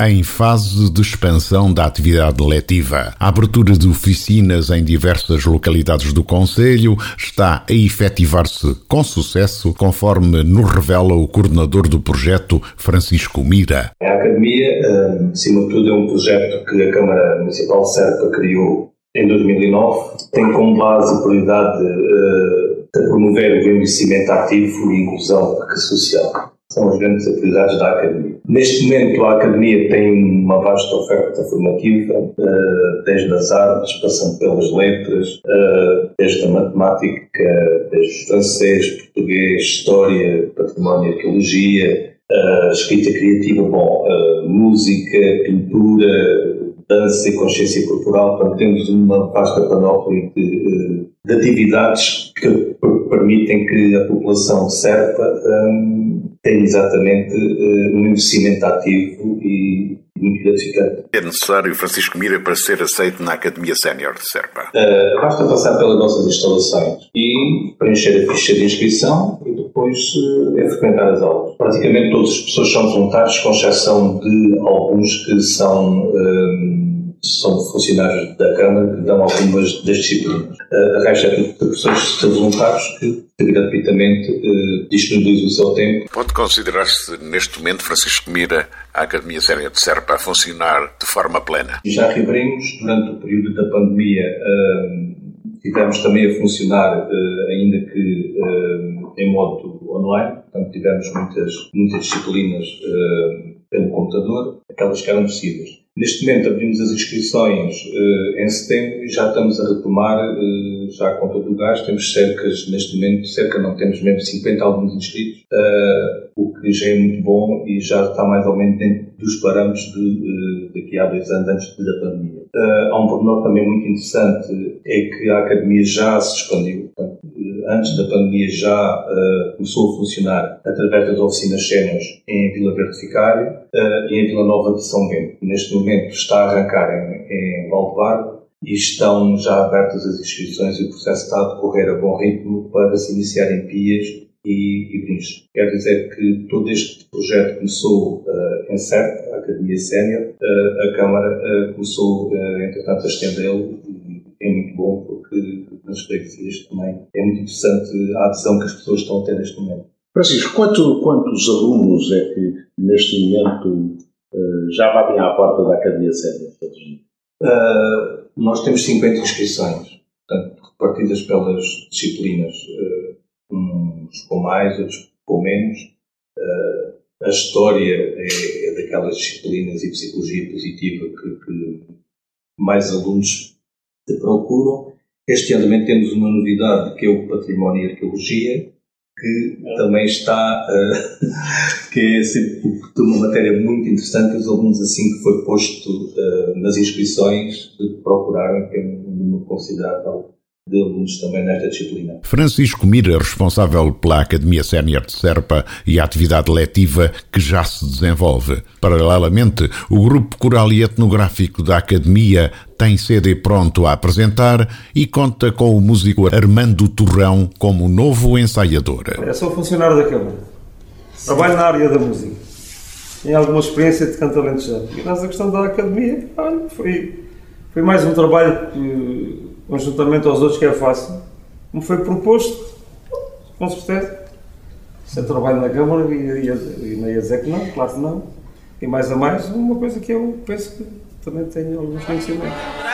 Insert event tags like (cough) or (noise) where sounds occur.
em fase de expansão da atividade letiva. A abertura de oficinas em diversas localidades do Conselho está a efetivar-se com sucesso, conforme nos revela o coordenador do projeto, Francisco Mira. A Academia, eh, acima de tudo, é um projeto que a Câmara Municipal de Serpa criou em 2009. Tem como base a prioridade eh, de promover o envelhecimento ativo e inclusão social são as grandes atividades da Academia. Neste momento, a Academia tem uma vasta oferta formativa, eh, desde as artes, passando pelas letras, eh, desde a matemática, desde francês, português, história, património e arqueologia, eh, escrita criativa, bom, música, pintura, dança e consciência corporal. Portanto, temos uma vasta panóplia de, de atividades que permitem que a população serpa um, tenha exatamente uh, um investimento ativo e muito gratificante. É necessário, Francisco Mira, para ser aceito na Academia Sénior de Serpa? Uh, basta passar pelas nossas instalações e preencher a ficha de inscrição e depois uh, é frequentar as aulas. Praticamente todas as pessoas são voluntários, com exceção de alguns que são... Um, são funcionários da Câmara que dão algumas das disciplinas. A resto é de pessoas voluntários que gratuitamente uh, disponibilizam o seu tempo. Pode considerar-se neste momento, Francisco Mira, a Academia Séria de Serpa a funcionar de forma plena? Já reabrimos durante o período da pandemia. Uh, tivemos também a funcionar, uh, ainda que em modo online, portanto tivemos muitas, muitas disciplinas pelo computador, aquelas que eram possíveis. Neste momento abrimos as inscrições uh, em setembro e já estamos a retomar, uh, já com todo o gasto, temos cerca, neste momento, cerca não, temos mesmo 50 alunos inscritos, uh, o que já é muito bom e já está mais ou menos dentro dos parâmetros de, daqui a dois anos antes da pandemia. há um pormenor também muito interessante, é que a academia já se expandiu, portanto, antes da pandemia já uh, começou a funcionar através das oficinas séniores em Vila Verde Ficário e em Vila Nova de São Bento. Neste momento está a arrancar em, em Valdebardo e estão já abertas as inscrições e o processo está a decorrer a bom ritmo para se iniciar em Pias e, e Brinches. Quero dizer que todo este projeto começou uh, em CERT, a Academia Sénior, uh, a Câmara uh, começou, entretanto, a estendê-lo é muito bom porque nas freguesias também é muito interessante a adesão que as pessoas estão a ter neste momento. Francisco, quanto, quantos alunos é que neste momento uh, já batem à porta da Academia Sénior? Uh, nós temos 50 inscrições, portanto, repartidas pelas disciplinas, uh, uns com mais, outros com menos. Uh, a história é, é, daquelas disciplinas e psicologia positiva que, que mais alunos procuram este ano também temos uma novidade que é o património e arqueologia, que também está, uh, (laughs) que é sempre uma matéria muito interessante. Os alunos, assim que foi posto uh, nas inscrições, procuraram, que é um número considerável de alunos também nesta disciplina. Francisco Mira, responsável pela Academia Sénior de Serpa e a atividade letiva que já se desenvolve. Paralelamente, o grupo coral e etnográfico da Academia tem CD pronto a apresentar e conta com o músico Armando Torrão como novo ensaiador. É sou funcionário da Câmara. Trabalho na área da música. Tenho alguma experiência de canto alentejano. E nessa questão da Academia, olha, foi, foi mais um trabalho que conjuntamente aos outros que é fácil, me foi proposto, com certeza. Se eu trabalho na Câmara e, e, e não ia dizer que não, claro que não. E mais a mais, uma coisa que eu penso que também tenho alguns conhecimentos.